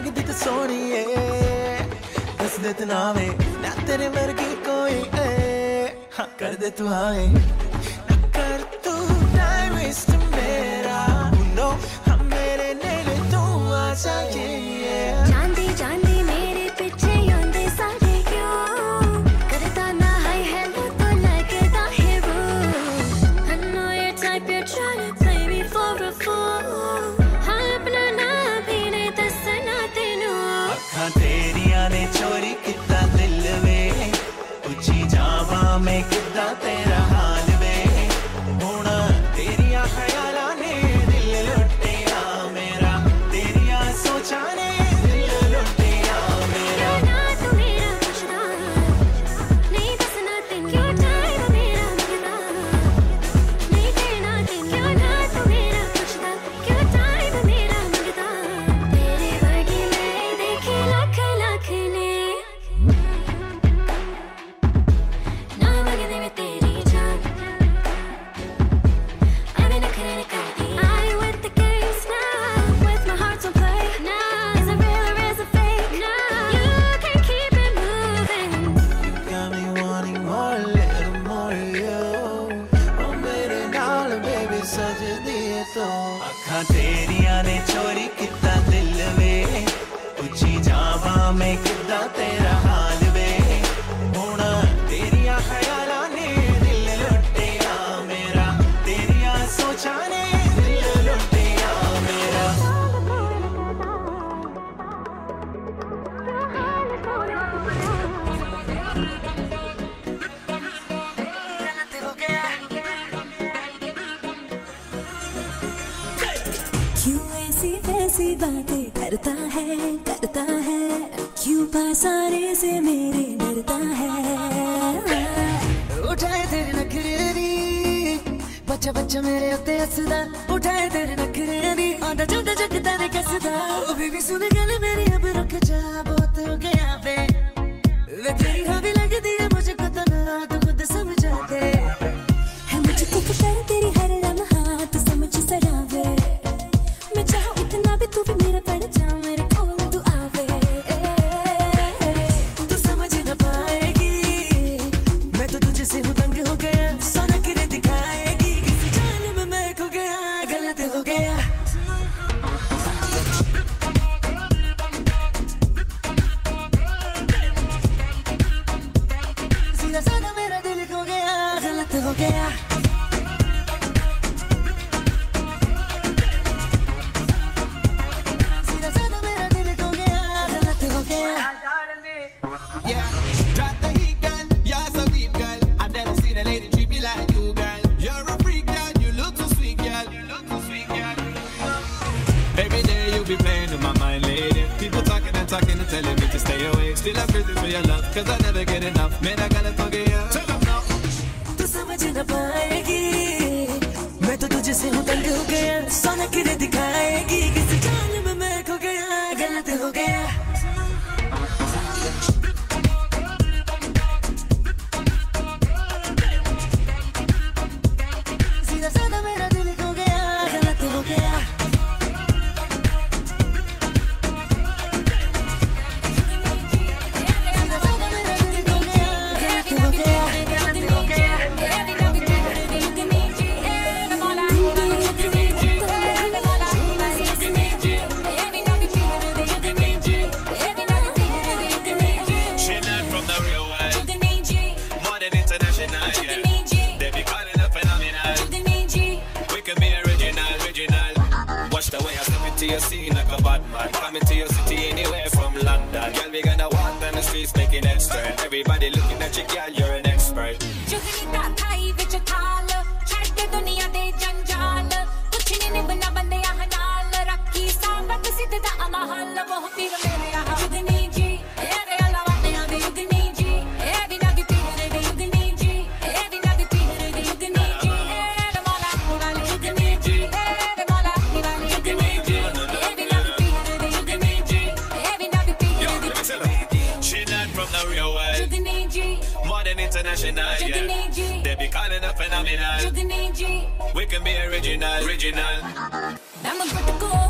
ਲੱਗਦੀ ਤੇ ਸੋਹਣੀ ਏ ਦੱਸ ਦੇ ਤਨਾਵੇ ਨਾ ਤੇਰੇ ਵਰਗੀ ਕੋਈ ਏ ਹਾਂ ਕਰ ਦੇ ਤੂੰ ਆਏ ਨਾ ਕਰ ਤੂੰ ਟਾਈਮ ਵੇਸਟ ਮੇਰਾ ਨੋ ਹਾਂ ਮੇਰੇ ਨੇੜੇ ਤੂੰ ਆ ਜਾਈਏ ਚ ਮੇਰੇ ਉੱਤੇ ਹੱਸਦਾ ਉਠਾਏ ਤੇਰੇ ਨਖਰੇ ਦੀ ਆਂਦਾ ਜਾਂਦਾ ਜਗਦਾ ਨੇ ਕੱਸਦਾ ਉਹ ਬੀਬੀ ਸੁਣ ਗੱਲ ਮੇਰੀ ਅਬ ਰੁਕ ਜਾ ਬਹੁਤ ਹੋ ਗਿਆ ਵੇ ਲੱਗੀ ਹਵੀ ਲੱਗਦੀ ਹੈ ਮੁਝੇ ਕਤਨਾ Little dare. international. Yeah. They be calling a phenomenal. We can be original, original. I'm a critical.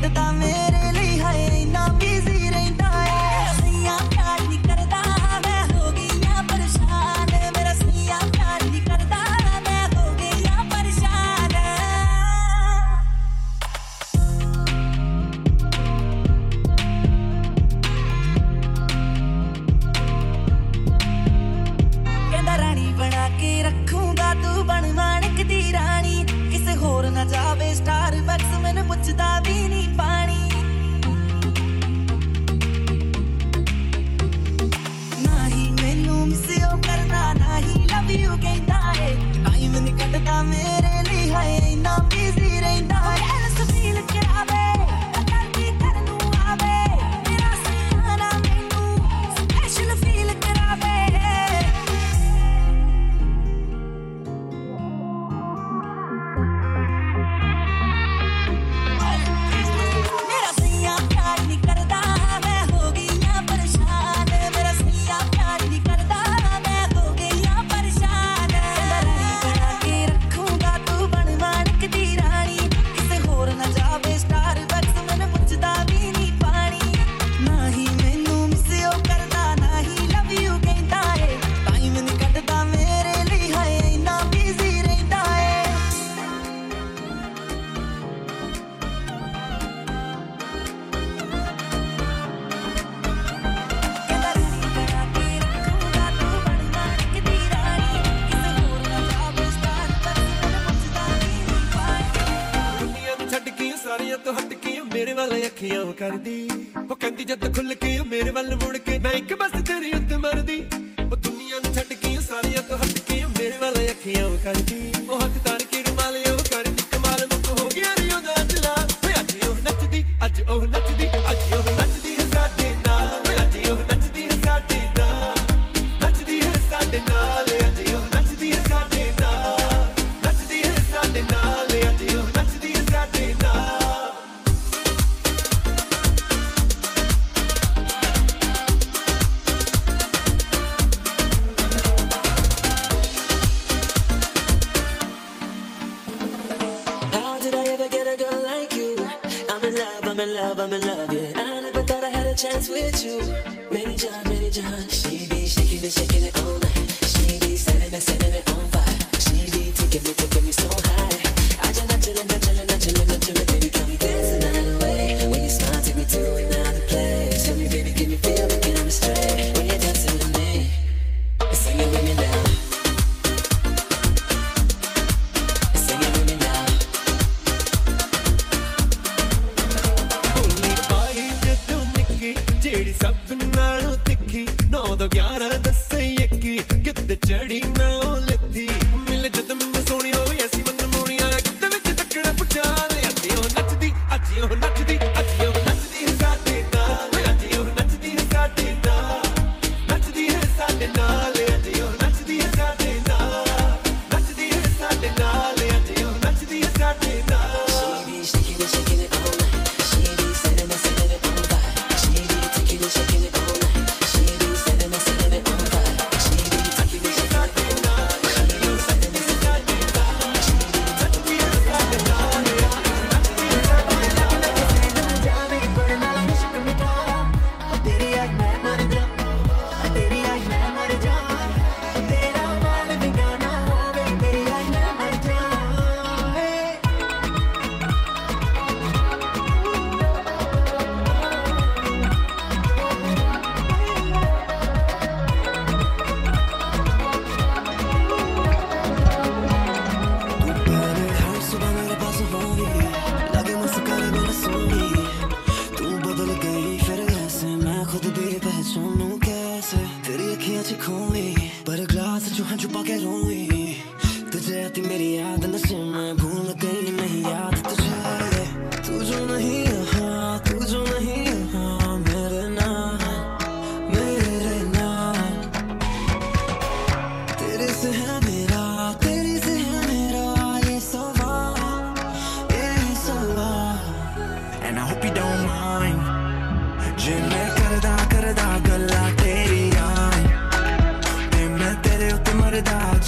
nada tá merecendo. promise. ਉਹ ਕਰਦੀ। ਉਹ ਕਹਿੰਦੀ, ਜਦ ਖੁੱਲ ਕੇ ਮੇਰੇ ਵੱਲ ਮੁੜ ਕੇ, ਮੈਂ ਇੱਕ ਬਸ ਤੇਰੀ ਉੱਤ ਮਰਦੀ। ਉਹ ਦੁਨੀਆ ਨੂੰ ਛੱਡ ਕੇ ਸਾਰਿਆਂ ਤੋਂ ਹਟ ਕੇ ਮੇਰੇ ਵੱਲ ਅੱਖੀਆਂ ਉਹ ਕਰਦੀ। ਉਹ ਹੱਥ ਤਾਰ ਕੇ ਰਮਾਲੇ, ਉਹ ਕਰਦੀ। ਕਮਾਲ ਮੁੱਕ ਹੋ ਗਿਆ ਰਿਓ ਦਾ ਚਲਾ ਅੱਜ ਉਹ ਨੱਚਦੀ, ਅੱਜ ਉਹ ਨੱਚਦੀ। love, I'm in love, yeah. I never thought I had a chance with you. Many jobs, many jobs. She be shaking it, shaking it all night. She be setting it, setting it on fire. She be taking me, taking me so high. ਸਭ ਨਾਲੋਂ ਤਿੱਖੀ 9 ਤੋਂ 11 10 21 ਕਿਤੇ ਚੜੀ ਨਾ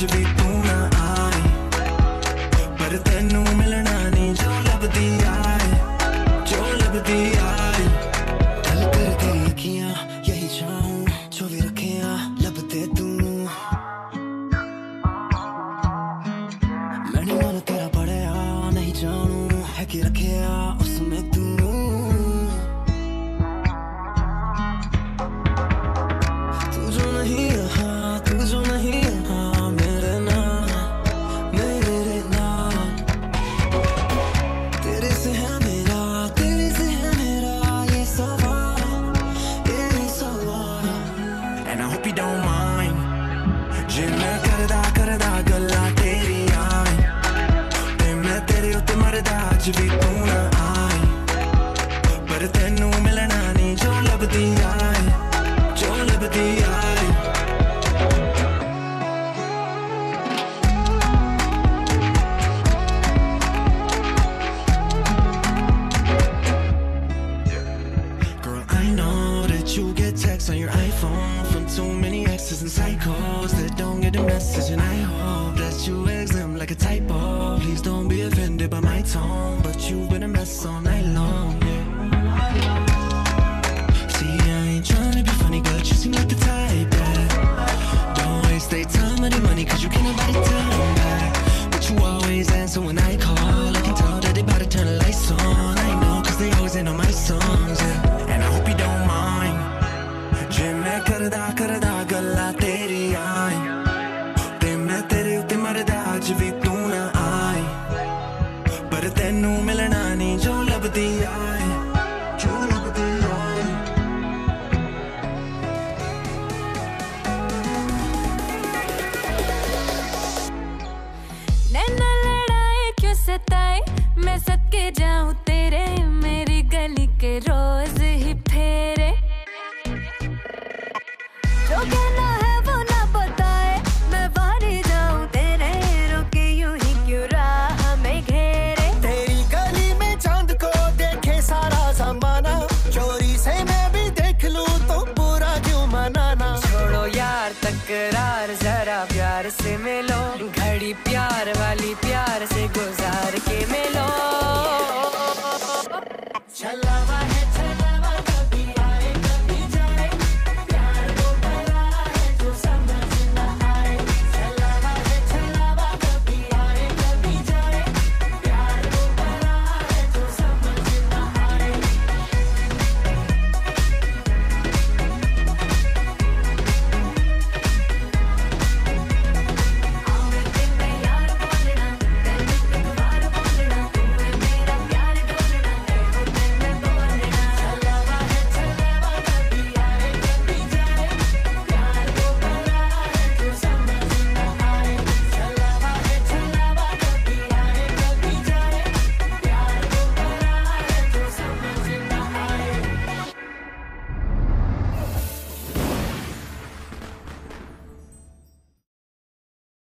ਅੱਜ ਵੀ ਤੂੰ ਨਾ ਆਈ ਪਰ ਤੈਨੂੰ ਮਿਲਣਾ